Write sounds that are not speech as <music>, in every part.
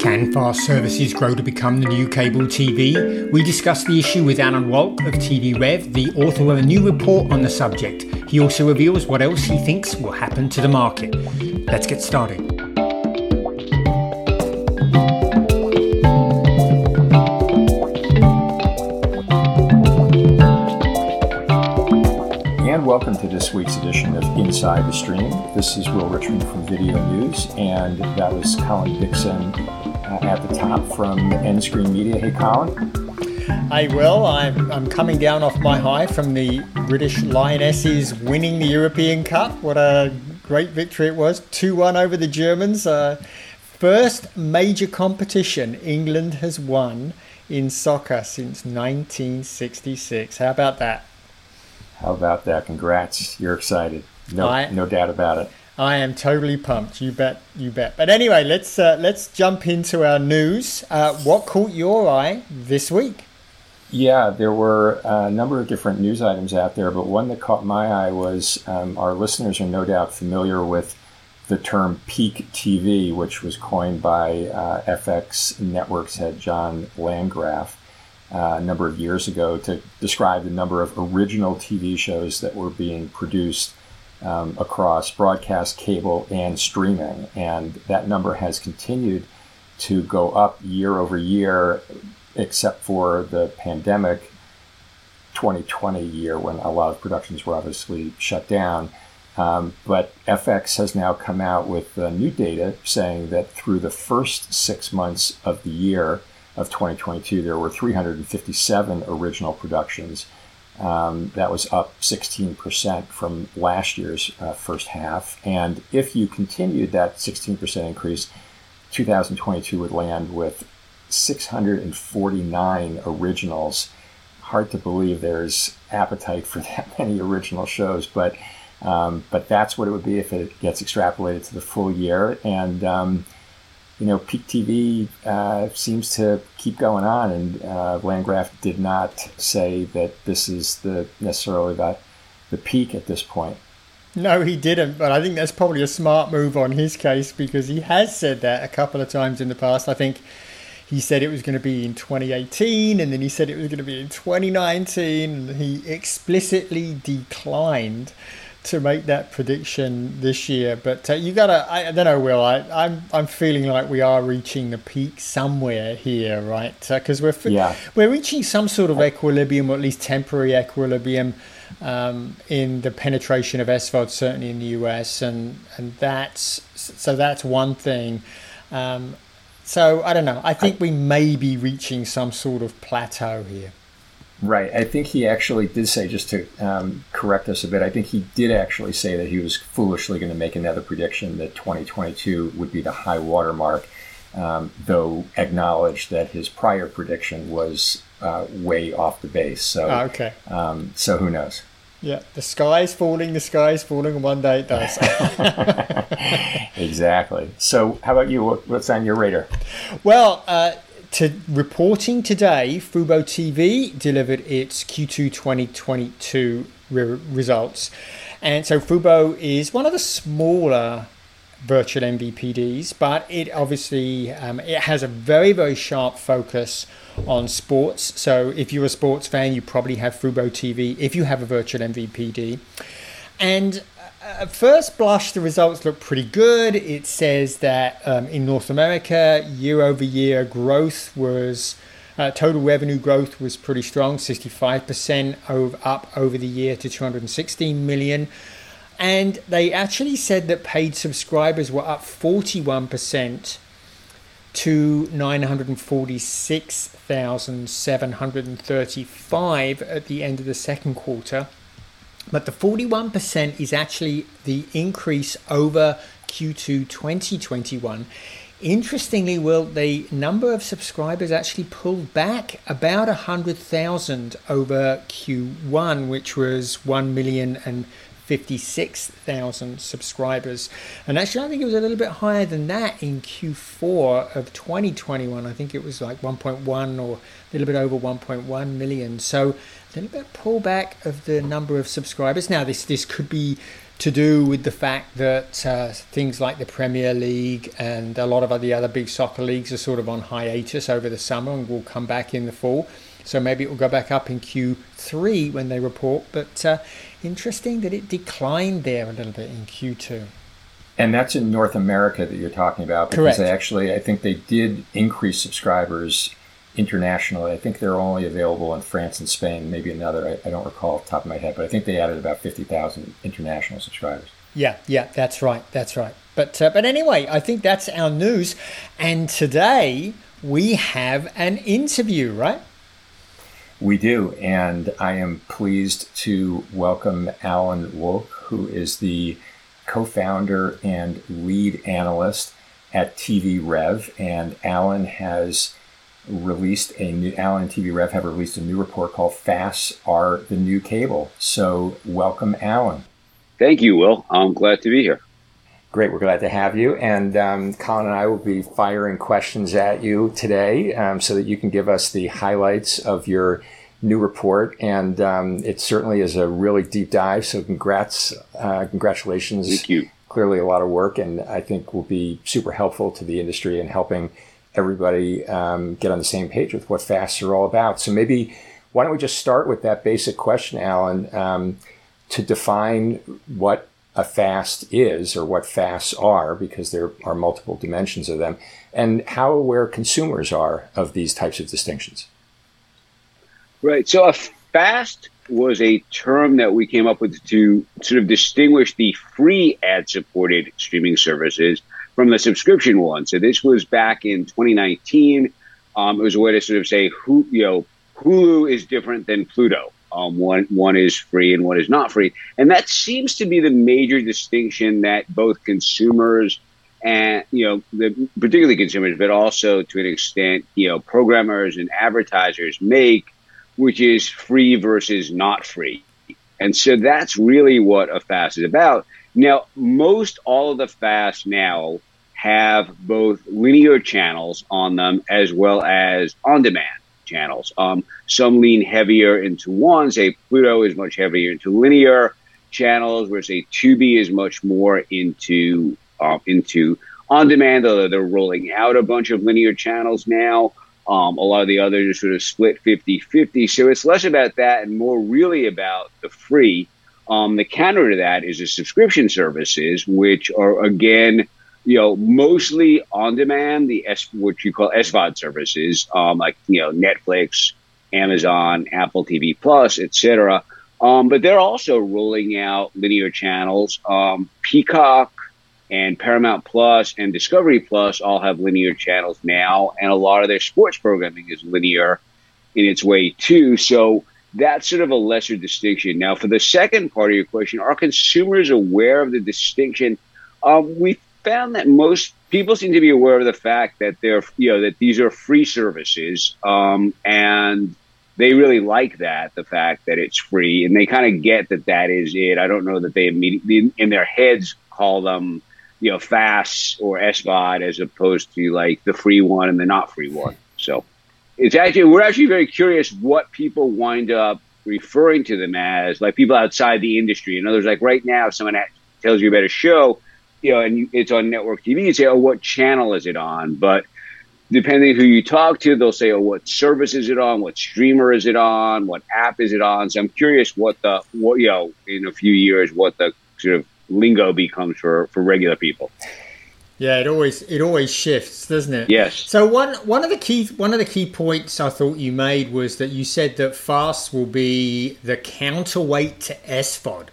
Can fast services grow to become the new cable TV? We discuss the issue with Alan Wolk of TV Rev, the author of a new report on the subject. He also reveals what else he thinks will happen to the market. Let's get started. And welcome to this week's edition of Inside the Stream. This is Will Richmond from VideoNuze, and that was Colin Dixon at the top from nScreenMedia. Hey, Colin. Hey, Will. I'm, I'm coming down off my high from the British Lionesses winning the European Cup. What a great victory it was 2 1 over the Germans. Uh, first major competition England has won in soccer since 1966. How about that? How about that? Congrats. You're excited. No, I, no doubt about it. I am totally pumped. You bet. You bet. But anyway, let's uh, let's jump into our news. Uh, what caught your eye this week? Yeah, there were a number of different news items out there, but one that caught my eye was um, our listeners are no doubt familiar with the term peak TV, which was coined by uh, FX Networks head John Landgraf uh, a number of years ago to describe the number of original TV shows that were being produced um, across broadcast, cable, and streaming. And that number has continued to go up year over year, except for the pandemic 2020 year when a lot of productions were obviously shut down. Um, but FX has now come out with uh, new data saying that through the first six months of the year of 2022, there were 357 original productions um, that was up 16% from last year's uh, first half. And if you continued that 16% increase, 2022 would land with 649 originals. Hard to believe there's appetite for <laughs> that many original shows, but um, but that's what it would be if it gets extrapolated to the full year. And um, you know, peak TV uh, seems to keep going on, and uh, Landgraf did not say that this is the necessarily the, the peak at this point. No, he didn't, but I think that's probably a smart move on his case because he has said that a couple of times in the past. I think he said it was going to be in 2018 and then he said it was going to be in 2019 and he explicitly declined to make that prediction this year. But uh, you gotta, I, I, don't know, Will. I, I'm I'm feeling like we are reaching the peak somewhere here, right? Because uh, we're yeah. we're reaching some sort of equilibrium, or at least temporary equilibrium. Um, in the penetration of SVOD, certainly in the US, and and that's so that's one thing. Um, so I don't know. I think we may be reaching some sort of plateau here. Right. I think he actually did say, just to um, correct us a bit, I think he did actually say that he was foolishly going to make another prediction that 2022 would be the high water mark, um, though acknowledged that his prior prediction was uh, way off the base. So, oh, okay. Um, so who knows? Yeah, the sky's falling, the sky's falling, and one day it does. <laughs> exactly. So, how about you? What's on your radar? Well, uh, to reporting today, Fubo TV delivered its Q2 2022 re- results. And so Fubo is one of the smaller virtual MVPDs, but it obviously um, it has a very very sharp focus on sports. So if you're a sports fan, you probably have Fubo TV. If you have a virtual MVPD, and at first blush, the results look pretty good. It says that um, in North America, year over year growth was uh, total revenue growth was pretty strong, 65% over, up over the year to 216 million. And they actually said that paid subscribers were up 41% to 946,735 at the end of the second quarter. But the 41% is actually the increase over Q2 2021. Interestingly, well, the number of subscribers actually pulled back about 100,000 over Q1, which was 1 million and 56,000 subscribers. And actually, I think it was a little bit higher than that in Q4 of 2021. I think it was like 1.1 or a little bit over 1.1 million. So a little bit pullback of the number of subscribers. Now, this this could be to do with the fact that uh, things like the Premier League and a lot of the other big soccer leagues are sort of on hiatus over the summer and will come back in the fall. So maybe it will go back up in Q3 when they report. But uh, interesting that it declined there a little bit in Q2. And that's in North America that you're talking about because Correct. they actually, I think they did increase subscribers internationally. I think they're only available in France and Spain, maybe another. I, I don't recall off the top of my head, but I think they added about 50,000 international subscribers. Yeah, yeah, that's right, that's right. But uh, but anyway, I think that's our news. And today we have an interview, right? We do, and I am pleased to welcome Alan Wolk, who is the co-founder and lead analyst at TV Rev. And Alan has released a new Alan and TV Rev have released a new report called "Fasts Are the New Cable." So, welcome, Alan. Thank you, Will. I'm glad to be here. Great, we're glad to have you. And um, Colin and I will be firing questions at you today um, so that you can give us the highlights of your new report. And um, it certainly is a really deep dive. So, congrats, uh, congratulations. Thank you. Clearly, a lot of work, and I think will be super helpful to the industry in helping everybody um, get on the same page with what fasts are all about. So, maybe why don't we just start with that basic question, Alan, um, to define what a fast is or what fasts are, because there are multiple dimensions of them, and how aware consumers are of these types of distinctions. Right. So a fast was a term that we came up with to sort of distinguish the free ad supported streaming services from the subscription one. So this was back in 2019. Um, it was a way to sort of say who you know Hulu is different than Pluto. Um, one one is free and one is not free, and that seems to be the major distinction that both consumers and you know the, particularly consumers, but also to an extent you know programmers and advertisers make, which is free versus not free, and so that's really what a fast is about. Now, most all of the fasts now have both linear channels on them as well as on demand channels. Um, some lean heavier into one, say Pluto is much heavier into linear channels, whereas say Tubi is much more into uh, into on demand, although they're rolling out a bunch of linear channels now. Um, a lot of the others are sort of split 50 50. So it's less about that and more really about the free. Um, the counter to that is the subscription services, which are again you know, mostly on demand, the S, what you call SVOD services, um, like, you know, Netflix, Amazon, Apple TV Plus, etc. Um, but they're also rolling out linear channels. Um, Peacock and Paramount Plus and Discovery Plus all have linear channels now, and a lot of their sports programming is linear in its way too. So that's sort of a lesser distinction. Now, for the second part of your question, are consumers aware of the distinction? Um, we found that most people seem to be aware of the fact that they're you know that these are free services um, and they really like that the fact that it's free and they kind of get that that is it. I don't know that they immediately in their heads call them you know fast or svod as opposed to like the free one and the not free one. So it's actually we're actually very curious what people wind up referring to them as like people outside the industry. In others like right now if someone tells you about a show you know, and it's on network TV, you say, oh, what channel is it on? But depending who you talk to, they'll say, oh, what service is it on? What streamer is it on? What app is it on? So I'm curious what the, what, you know, in a few years, what the sort of lingo becomes for, for regular people. Yeah, it always it always shifts, doesn't it? Yes. So one one of the key one of the key points I thought you made was that you said that fast will be the counterweight to SVOD.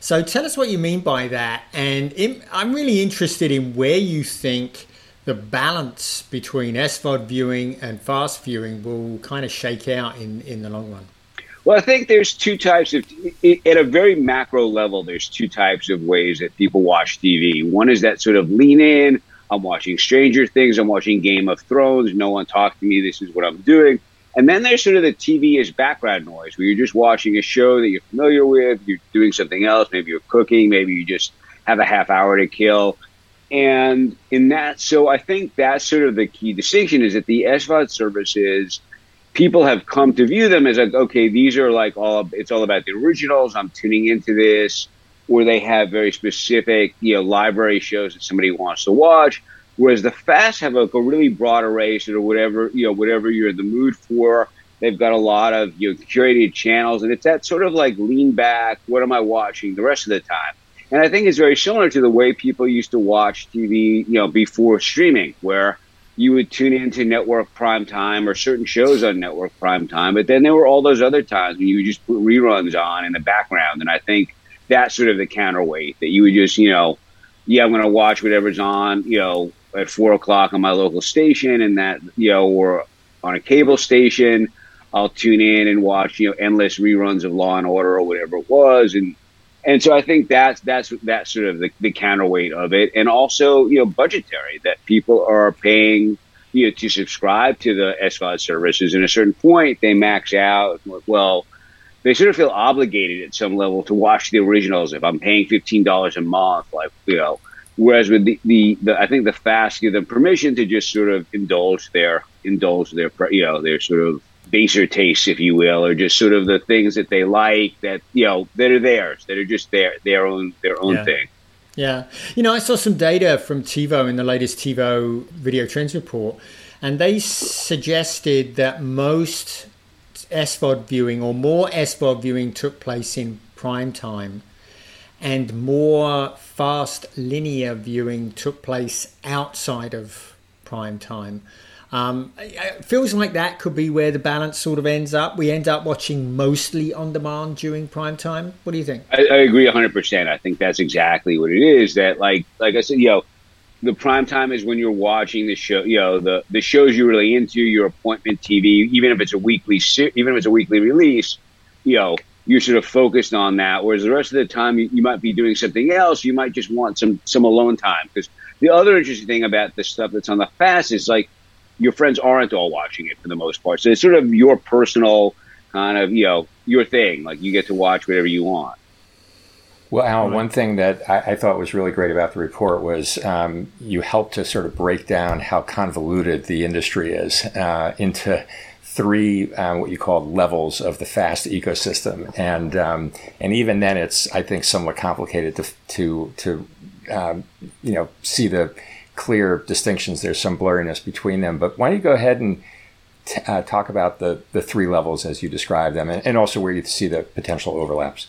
So tell us what you mean by that. And in, I'm really interested in where you think the balance between SVOD viewing and fast viewing will kind of shake out in, in the long run. Well, I think there's two types of, at a very macro level, there's two types of ways that people watch TV. One is that sort of lean in, I'm watching Stranger Things, I'm watching Game of Thrones, no one talk to me, this is what I'm doing. And then there's sort of the TV as background noise where you're just watching a show that you're familiar with, you're doing something else, maybe you're cooking, maybe you just have a half hour to kill. And in that, so I think that's sort of the key distinction is that the SVOD services, people have come to view them as like, okay, these are like all, it's all about the originals. I'm tuning into this. where they have very specific, you know, library shows that somebody wants to watch. Whereas the fast have like a really broad array, sort of whatever you know, whatever you're in the mood for. They've got a lot of you know curated channels, and it's that sort of like lean back. What am I watching the rest of the time? And I think it's very similar to the way people used to watch TV, you know, before streaming, where you would tune into network prime time or certain shows on network prime time. But then there were all those other times when you would just put reruns on in the background. And I think that's sort of the counterweight that you would just, you know, yeah, I'm going to watch whatever's on, you know, at four o'clock on my local station and that, you know, or on a cable station. I'll tune in and watch, you know, endless reruns of Law and Order or whatever it was. And and so I think that's that's that's sort of the, the counterweight of it, and also you know budgetary that people are paying you know to subscribe to the SVOD services. And at a certain point, they max out. Well, they sort of feel obligated at some level to watch the originals. If I'm paying fifteen dollars a month, like you know, whereas with the, the, the I think the fast give them permission to just sort of indulge their indulge their you know their sort of baser tastes, if you will, or just sort of the things that they like that you know that are theirs, that are just their their own their own yeah. thing. Yeah, you know, I saw some data from TiVo in the latest TiVo video trends report, and they suggested that most SVOD viewing or more SVOD viewing took place in prime time, and more fast linear viewing took place outside of prime time. Um, it feels like that could be where the balance sort of ends up. We end up watching mostly on demand during prime time. What do you think? I, I agree 100%. I think that's exactly what it is. That, like, like I said, you know, the prime time is when you're watching the show, you know, the, the shows you're really into, your appointment TV, even if it's a weekly, even if it's a weekly release, you know, you're sort of focused on that. Whereas the rest of the time, you, you might be doing something else. You might just want some, some alone time. Because the other interesting thing about the stuff that's on the fast is like, your friends aren't all watching it for the most part. So it's sort of your personal kind of, you know, your thing. Like you get to watch whatever you want. Well, Alan, one thing that I, I, thought was really great about the report was um, you helped to sort of break down how convoluted the industry is uh, into three uh, what you call levels of the fast ecosystem, and um, and even then, it's I think somewhat complicated to to to um, you know see the clear distinctions. There's some blurriness between them. But why don't you go ahead and t- uh, talk about the, the three levels as you describe them and, and, also where you see the potential overlaps?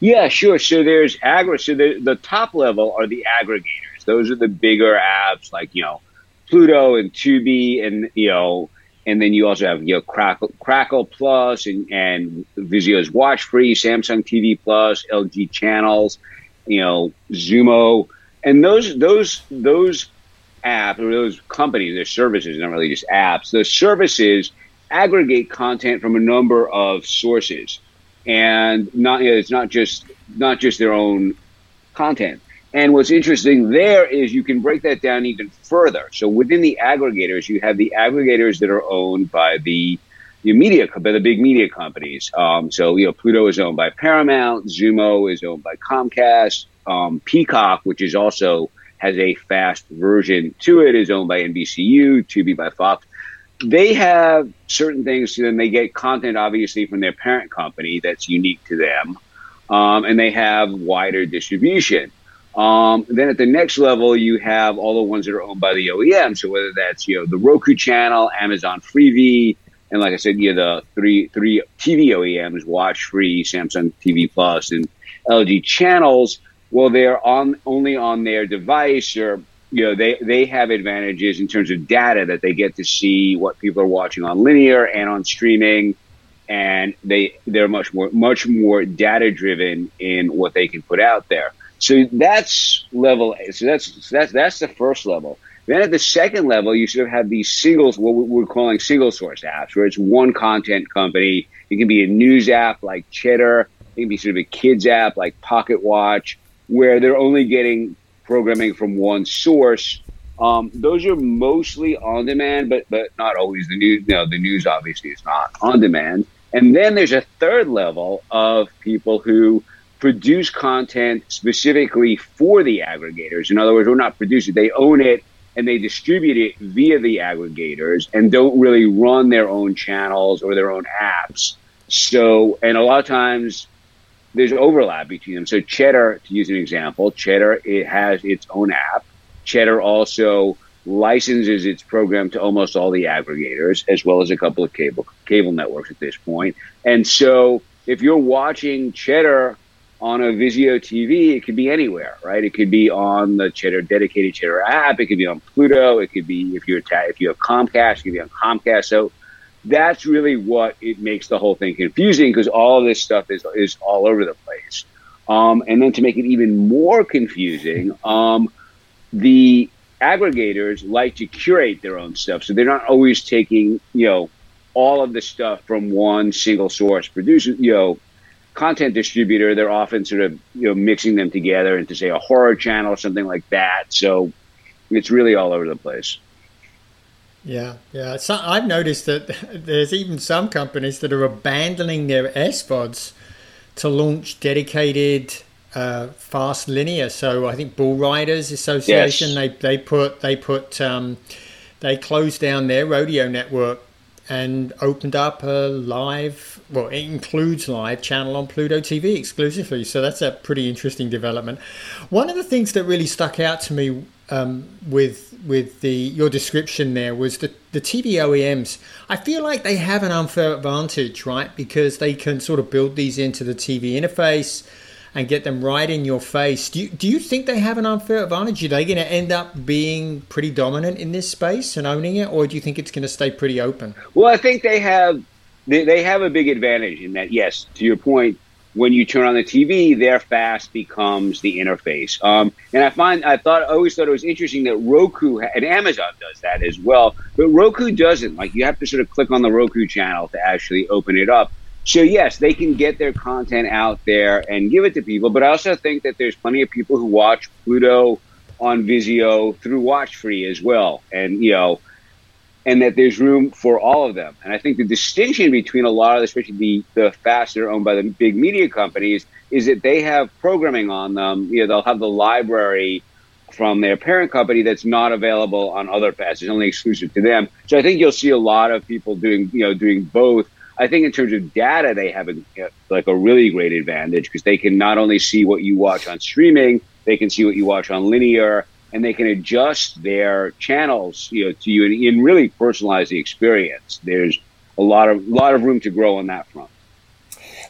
Yeah, sure. So there's aggr. So the, the top level are the aggregators. Those are the bigger apps like, you know, Pluto and Tubi and, you know, and then you also have, you know, Crackle, Crackle Plus and, and Vizio's Watch Free, Samsung TV Plus, LG Channels, you know, Xumo and those those those apps or those companies, their services, not really just apps. Those services aggregate content from a number of sources, and not you know, it's not just not just their own content. And what's interesting there is you can break that down even further. So within the aggregators, you have the aggregators that are owned by the the media by the big media companies. Um, so you know, Pluto is owned by Paramount, Xumo is owned by Comcast, um, Peacock, which is also has a fast version to it, is owned by NBCU, Tubi by Fox. They have certain things them. They get content, obviously, from their parent company that's unique to them, um, and they have wider distribution. Um, then at the next level, you have all the ones that are owned by the OEM. So whether that's you know the Roku channel, Amazon Freevee, and like I said, you know, the three three TV OEMs, Watch Free, Samsung TV Plus, and LG channels well, they're on only on their device or you know they they have advantages in terms of data that they get to see what people are watching on linear and on streaming and they they're much more much more data driven in what they can put out there so that's level so that's that's that's the first level then at the second level you sort of have these singles what we're calling single source apps where it's one content company it can be a news app like cheddar it can be sort of a kids app like pocket watch where they're only getting programming from one source. Um, those are mostly on demand, but but not always. The news, know, the news obviously is not on demand. And then there's a third level of people who produce content specifically for the aggregators. In other words, we're not producing; they own it and they distribute it via the aggregators and don't really run their own channels or their own apps. So, and a lot of times there's overlap between them. So Cheddar, to use an example, Cheddar it has its own app. Cheddar also licenses its program to almost all the aggregators, as well as a couple of cable cable networks at this point. And so, if you're watching Cheddar on a Vizio TV, it could be anywhere, right? It could be on the Cheddar dedicated Cheddar app. It could be on Pluto. It could be if you're if you have Comcast, it could be on Comcast. So that's really what it makes the whole thing confusing because all of this stuff is is all over the place. Um, and then to make it even more confusing, um, the aggregators like to curate their own stuff, so they're not always taking you know all of the stuff from one single source producer, you know, content distributor. They're often sort of you know mixing them together into say a horror channel or something like that. So it's really all over the place. Yeah, yeah. So I've noticed that <laughs> there's even some companies that are abandoning their SVODs to launch dedicated uh, fast linear. So I think Bull Riders Association yes. they they put they put um, they closed down their rodeo network and opened up a live well it includes live channel on Pluto TV exclusively. So that's a pretty interesting development. One of the things that really stuck out to me um, with with the your description there was the the TV OEMs. I feel like they have an unfair advantage, right? Because they can sort of build these into the TV interface and get them right in your face. Do you, do you think they have an unfair advantage? Are they going to end up being pretty dominant in this space and owning it, or do you think it's going to stay pretty open? Well, I think they have they, they have a big advantage in that. Yes, to your point, when you turn on the TV, their fast becomes the interface. Um, and I find I thought I always thought it was interesting that Roku and Amazon does that as well, but Roku doesn't. Like you have to sort of click on the Roku channel to actually open it up. So yes, they can get their content out there and give it to people. But I also think that there's plenty of people who watch Pluto on Vizio through WatchFree as well, and you know, and that there's room for all of them. And I think the distinction between a lot of, the, especially the the fast that are owned by the big media companies, is that they have programming on them. You know, they'll have the library from their parent company that's not available on other fasts. It's only exclusive to them. So I think you'll see a lot of people doing, you know, doing both I think in terms of data, they have a, like a really great advantage because they can not only see what you watch on streaming, they can see what you watch on linear, and they can adjust their channels, you know, to you and, and really personalize the experience. There's a lot of lot of room to grow on that front.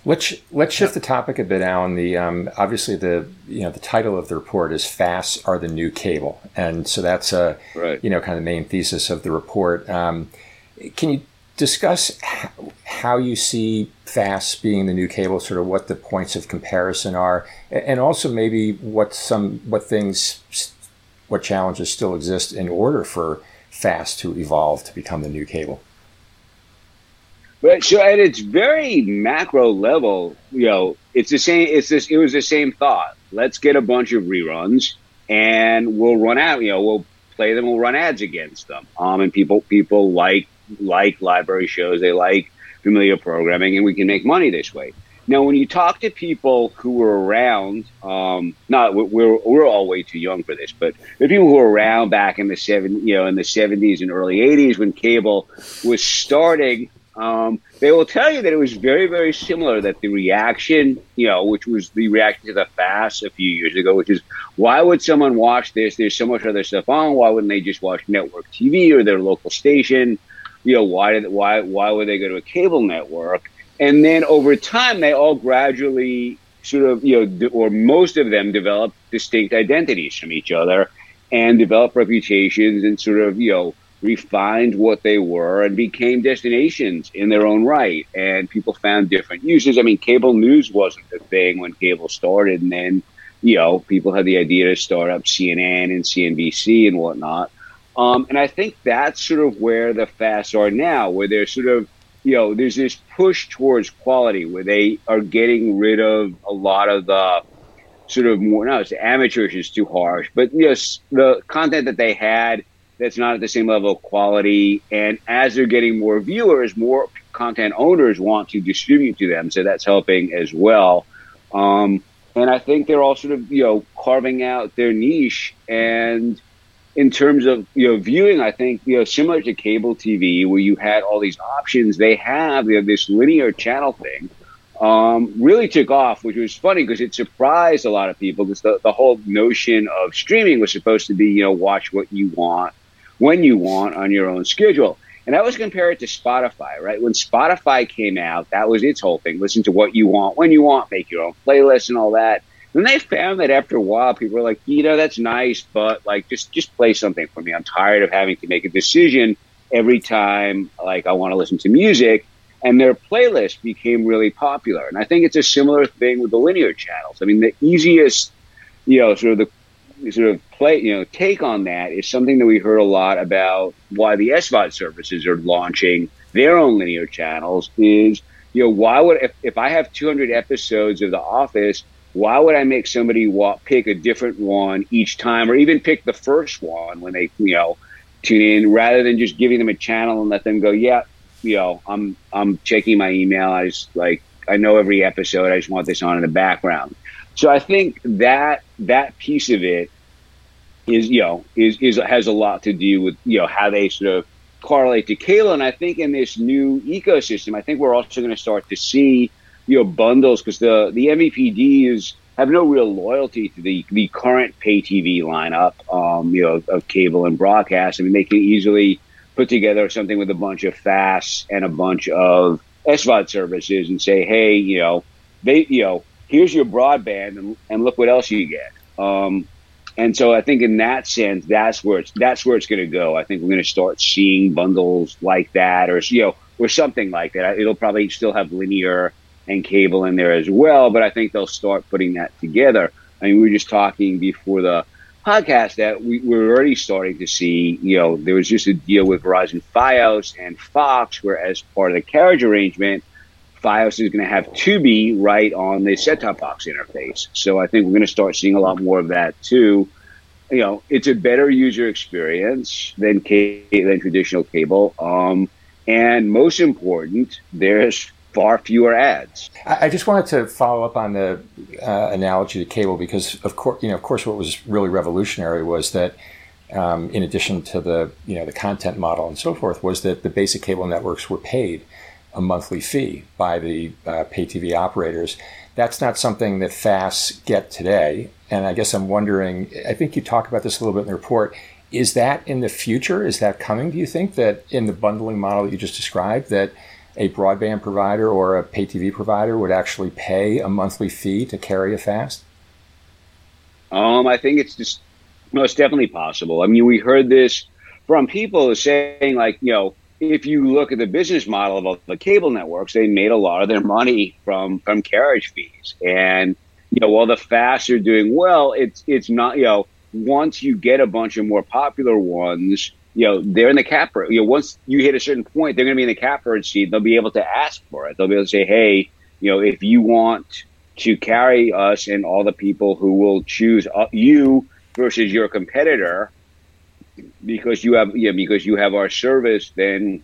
Let's let's shift the topic a bit, Alan. The um, obviously the you know the title of the report is "Fasts are the new cable," and so that's a right. you know kind of the main thesis of the report. Um, can you discuss how you see FAST being the new cable, sort of what the points of comparison are, and also maybe what some what things, what challenges still exist in order for FAST to evolve to become the new cable. But so at its very macro level, you know, it's the same. It's this. It was the same thought. Let's get a bunch of reruns, and we'll run out. You know, we'll play them. We'll run ads against them. Um, and people people like like library shows, they like familiar programming, and we can make money this way. Now, when you talk to people who were around, um, not we're we're all way too young for this, but the people who were around back in the seven, you know, in the seventies and early eighties when cable was starting, um, they will tell you that it was very, very similar. That the reaction, you know, which was the reaction to the fast a few years ago, which is why would someone watch this? There's so much other stuff on. Why wouldn't they just watch network TV or their local station? you know, why did why why would they go to a cable network? And then over time, they all gradually sort of you know, or most of them developed distinct identities from each other and developed reputations and sort of you know refined what they were and became destinations in their own right. And people found different uses. I mean, cable news wasn't the thing when cable started, and then you know people had the idea to start up CNN and CNBC and whatnot. Um, and I think that's sort of where the fasts are now, where they're sort of, you know, there's this push towards quality where they are getting rid of a lot of the sort of more, no, it's amateurish is too harsh, but, you know, the content that they had that's not at the same level of quality. And as they're getting more viewers, more content owners want to distribute to them. So that's helping as well. Um, and I think they're all sort of, you know, carving out their niche and, in terms of you know viewing, I think you know similar to cable TV where you had all these options, they have you know, this linear channel thing um, really took off, which was funny because it surprised a lot of people because the, the whole notion of streaming was supposed to be, you know, watch what you want when you want on your own schedule. And I was compared to Spotify, right? When Spotify came out, that was its whole thing. Listen to what you want, when you want, make your own playlist and all that. And they found that after a while, people were like, you know, that's nice, but like, just just play something for me. I'm tired of having to make a decision every time, like, I want to listen to music. And their playlist became really popular. And I think it's a similar thing with the linear channels. I mean, the easiest, you know, sort of the sort of play, you know, take on that is something that we heard a lot about why the SVOD services are launching their own linear channels is, you know, why would, if, if I have 200 episodes of The Office, why would I make somebody walk, pick a different one each time or even pick the first one when they, you know, tune in rather than just giving them a channel and let them go, yeah, you know, I'm, I'm checking my email. I just like, I know every episode. I just want this on in the background. So I think that that piece of it is you know is is has a lot to do with you know how they sort of correlate to cable. And I think in this new ecosystem, I think we're also going to start to see you know bundles because the the MVPDs have no real loyalty to the the current pay TV lineup, um, you know, of cable and broadcast. I mean, they can easily put together something with a bunch of FAST and a bunch of SVOD services and say, hey, you know, they, you know, here's your broadband and, and look what else you get. Um, and so I think in that sense, that's where it's that's where it's going to go. I think we're going to start seeing bundles like that, or you know, or something like that. It'll probably still have linear and cable in there as well, but I think they'll start putting that together. I mean, we were just talking before the podcast that we, we're already starting to see. You know, there was just a deal with Verizon FiOS and Fox, where as part of the carriage arrangement, FiOS is going to have Tubi right on the set-top box interface. So I think we're going to start seeing a lot more of that too. You know, it's a better user experience than ca- than traditional cable. Um, and most important, there's far fewer ads. I just wanted to follow up on the uh, analogy to cable because, of course, you know, of course, what was really revolutionary was that, um, in addition to the you know the content model and so forth, was that the basic cable networks were paid a monthly fee by the uh, pay TV operators. That's not something that FAST get today. And I guess I'm wondering, I think you talk about this a little bit in the report. Is that in the future? Is that coming? Do you think that in the bundling model that you just described, that a broadband provider or a pay TV provider would actually pay a monthly fee to carry a FAST? Um, I think it's just most definitely possible. I mean, we heard this from people saying like, you know, if you look at the business model of the cable networks, they made a lot of their money from from carriage fees. And you know, while the FAST are doing well, it's it's not you know once you get a bunch of more popular ones, you know they're in the catbird. You know, once you hit a certain point, they're going to be in the catbird sheet. They'll be able to ask for it. They'll be able to say, hey, you know, if you want to carry us and all the people who will choose uh, you versus your competitor because you have yeah because you have our service, then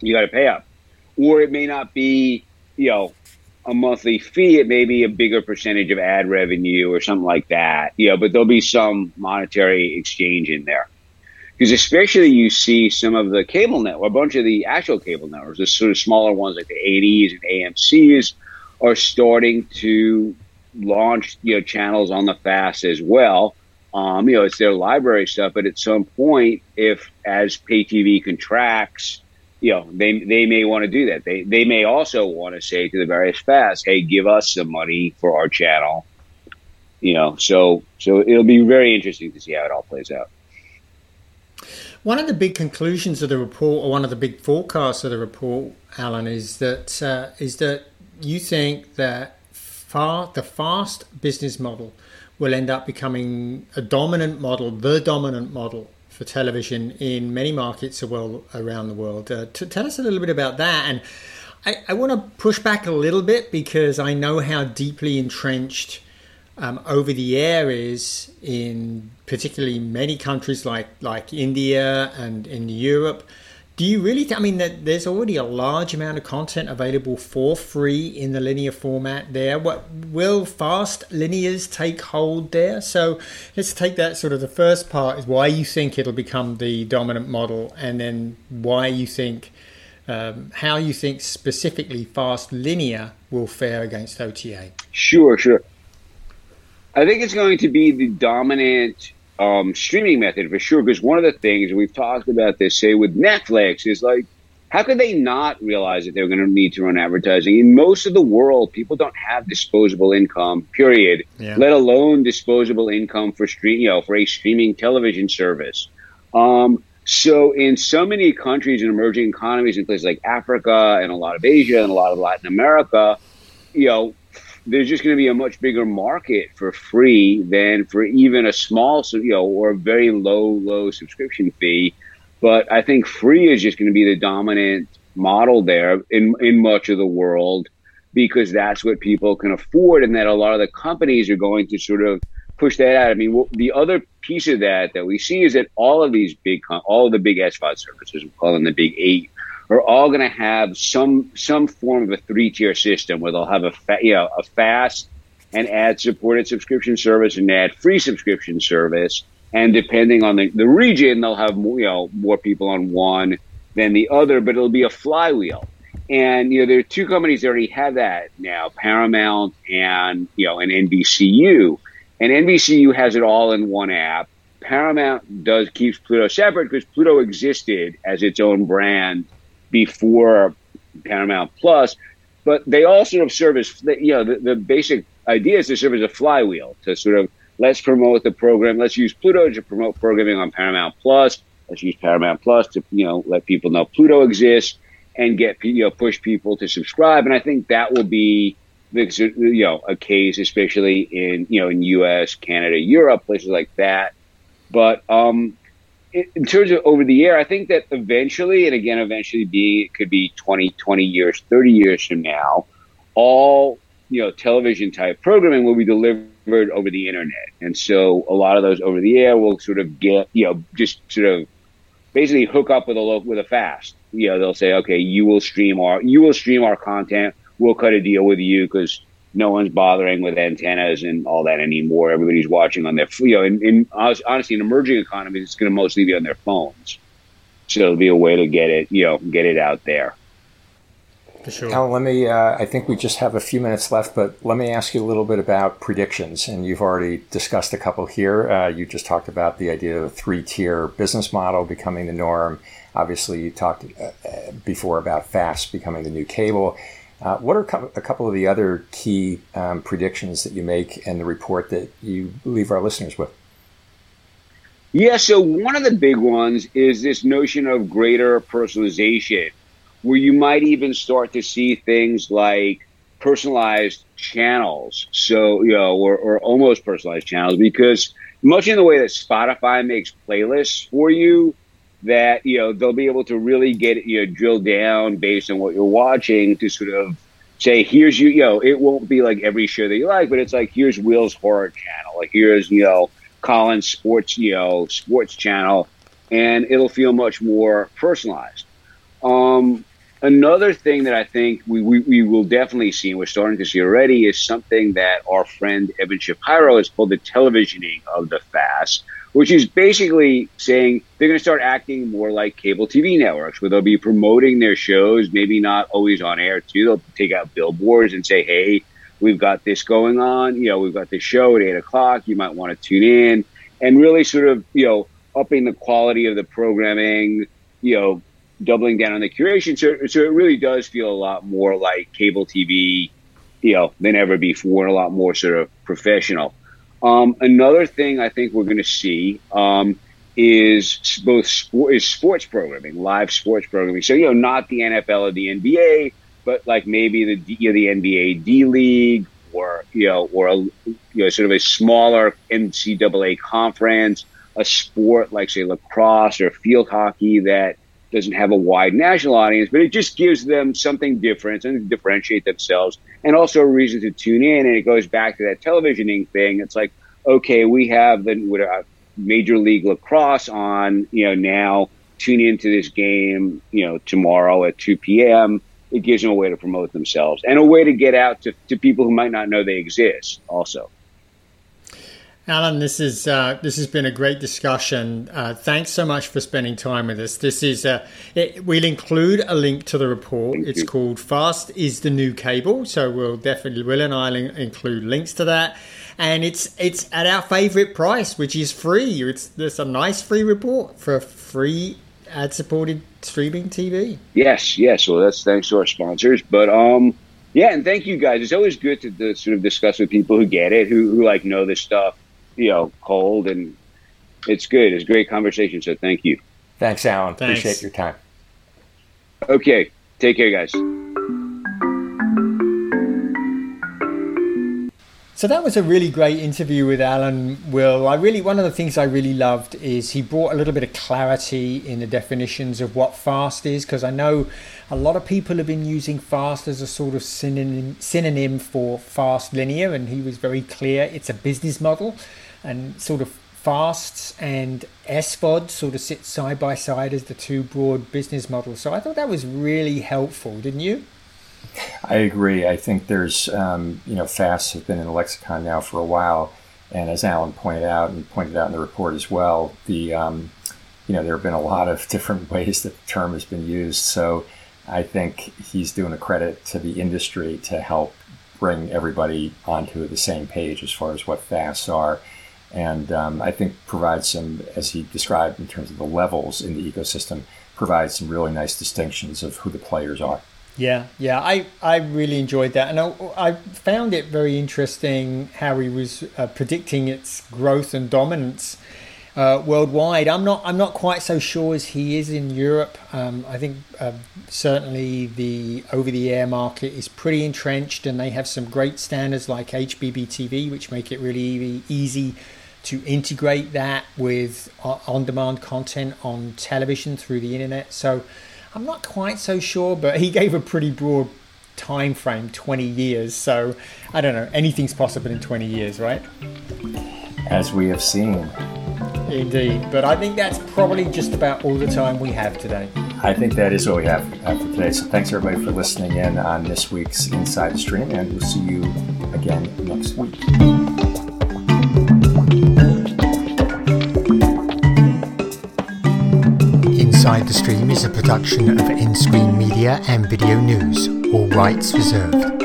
you got to pay up. Or it may not be you know a monthly fee. It may be a bigger percentage of ad revenue or something like that. You know, but there'll be some monetary exchange in there. Because especially you see some of the cable network, a bunch of the actual cable networks, the sort of smaller ones like the A&Es and AMCs, are starting to launch you know channels on the fast as well um, you know, it's their library stuff, but at some point, if as pay TV contracts, you know, they they may want to do that. They they may also want to say to the various FAST, "Hey, give us some money for our channel." You know, so so it'll be very interesting to see how it all plays out. One of the big conclusions of the report, or one of the big forecasts of the report, Alan, is that uh, is that you think that far the fast business model will end up becoming a dominant model, the dominant model for television in many markets around the world. Uh, tell us a little bit about that. And I, I want to push back a little bit because I know how deeply entrenched um, over the air is in particularly many countries like, like India and in Europe do you really? Th- I mean, that there's already a large amount of content available for free in the linear format there. What will fast linears take hold there? So let's take that sort of the first part is why you think it'll become the dominant model, and then why you think um, how you think specifically fast linear will fare against OTA. Sure, sure. I think it's going to be the dominant um, streaming method for sure. Because one of the things we've talked about this, say with Netflix, is like, how could they not realize that they're going to need to run advertising? In most of the world, people don't have disposable income, period. Yeah. Let alone disposable income for stream, you know, for a streaming television service. Um, so in so many countries and emerging economies in places like Africa and a lot of Asia and a lot of Latin America, you know, there's just going to be a much bigger market for free than for even a small, you know, or a very low, low subscription fee. But I think free is just going to be the dominant model there in in much of the world because that's what people can afford, and that a lot of the companies are going to sort of push that out. I mean, the other piece of that that we see is that all of these big, all of the big SVOD services, we call them the big eight, are all going to have some some form of a three tier system where they'll have a fa- you know a fast and ad supported subscription service and ad free subscription service. And depending on the, the region, they'll have more, you know more people on one than the other, but it'll be a flywheel. And you know there are two companies that already have that now, Paramount and you know and NBCU. And NBCU has it all in one app. Paramount does keeps Pluto separate because Pluto existed as its own brand before Paramount Plus, but they all sort of serve as you know the, the basic idea is to serve as a flywheel to sort of let's promote the program. Let's use Pluto to promote programming on Paramount Plus. Let's use Paramount Plus to you know let people know Pluto exists and get you know push people to subscribe. And I think that will be you know a case, especially in you know in U.S., Canada, Europe, places like that. But um, in terms of over the air, I think that eventually, and again, eventually being it could be 20, 20 years, 30 years from now, all, you know, television type programming will be delivered over the internet. And so a lot of those over the air will sort of get, you know, just sort of basically hook up with a local, with a fast. You know, they'll say, okay, you will stream our, you will stream our content. We'll cut a deal with you because no one's bothering with antennas and all that anymore. Everybody's watching on their, you know, in, in honestly, in emerging economies, it's going to mostly be on their phones. So it'll be a way to get it, you know, get it out there. For sure. Now, let me, uh, I think we just have a few minutes left, but let me ask you a little bit about predictions. And you've already discussed a couple here. Uh, you just talked about the idea of a three tier business model becoming the norm. Obviously, you talked uh, uh before about fast becoming the new cable. Uh, what are a couple of the other key um, predictions that you make and the report that you leave our listeners with? Yeah, so one of the big ones is this notion of greater personalization, where you might even start to see things like personalized channels. So, you know, or, or almost personalized channels, because much in the way that Spotify makes playlists for you, that you know they'll be able to really get you know drill down based on what you're watching to sort of say here's you you know it won't be like every show that you like but it's like here's will's horror channel like here's you know colin's sports you know sports channel and it'll feel much more personalized. Um, another thing that i think we, we, we will definitely see and we're starting to see already is something that our friend evan shapiro has called the televisioning of the fast which is basically saying they're going to start acting more like cable TV networks, where they'll be promoting their shows, maybe not always on air too. They'll take out billboards and say, "Hey, we've got this going on. You know, we've got this show at eight o'clock. You might want to tune in," and really sort of you know upping the quality of the programming. You know, doubling down on the curation. So, so it really does feel a lot more like cable TV, you know, than ever before, and a lot more sort of professional. Um, another thing I think we're going to see um, is both sport, is sports programming, live sports programming. So you know, not the NFL or the NBA, but like maybe the you know, the NBA D League or you know, or a, you know, sort of a smaller NCAA conference, a sport like say lacrosse or field hockey that doesn't have a wide national audience, but it just gives them something different and differentiate themselves and also a reason to tune in. And it goes back to that televisioning thing. It's like, okay, we have the uh, Major League Lacrosse on, you know, now tune into this game, you know, tomorrow at 2 p.m. It gives them a way to promote themselves and a way to get out to, to people who might not know they exist also. Alan, this is uh, this has been a great discussion. Uh, thanks so much for spending time with us. This is uh, it, we'll include a link to the report. Thank it's you. called "Fast is the New Cable," so we'll definitely Will and I include links to that. And it's it's at our favorite price, which is free. It's there's a nice free report for free ad-supported streaming TV. Yes, yes. Well, that's thanks to our sponsors, but um, yeah, and thank you guys. It's always good to, to sort of discuss with people who get it, who who like know this stuff, you know, cold, and it's good. It's a great conversation. So thank you. Thanks, Alan. Thanks. Appreciate your time. Okay, take care, guys. So that was a really great interview with Alan Wolk. I really one of the things I really loved is he brought a little bit of clarity in the definitions of what fast is because I know a lot of people have been using fast as a sort of synonym synonym for fast linear and he was very clear it's a business model and sort of fasts and SVOD sort of sit side by side as the two broad business models. So I thought that was really helpful, didn't you? I agree. I think there's, um, you know, fasts have been in the lexicon now for a while, and as Alan pointed out and pointed out in the report as well, the, um, you know, there have been a lot of <laughs> different ways that the term has been used. So I think he's doing a credit to the industry to help bring everybody onto the same page as far as what fasts are. And um, I think provides some, as he described in terms of the levels in the ecosystem, provides some really nice distinctions of who the players are. Yeah, yeah, I, I really enjoyed that, and I, I found it very interesting how he was uh, predicting its growth and dominance uh, worldwide. I'm not I'm not quite so sure as he is in Europe. Um, I think uh, certainly the over the air market is pretty entrenched, and they have some great standards like HbbTV, which make it really easy to integrate that with uh, on demand content on television through the internet. So. I'm not quite so sure, but he gave a pretty broad time frame 20 years. So I don't know, anything's possible in 20 years, right? As we have seen. Indeed. But I think that's probably just about all the time we have today. I think that is all we have for today. So thanks everybody for listening in on this week's Inside Stream, and we'll see you again next week. Inside the Stream is a production of nScreenMedia and VideoNuze, all rights reserved.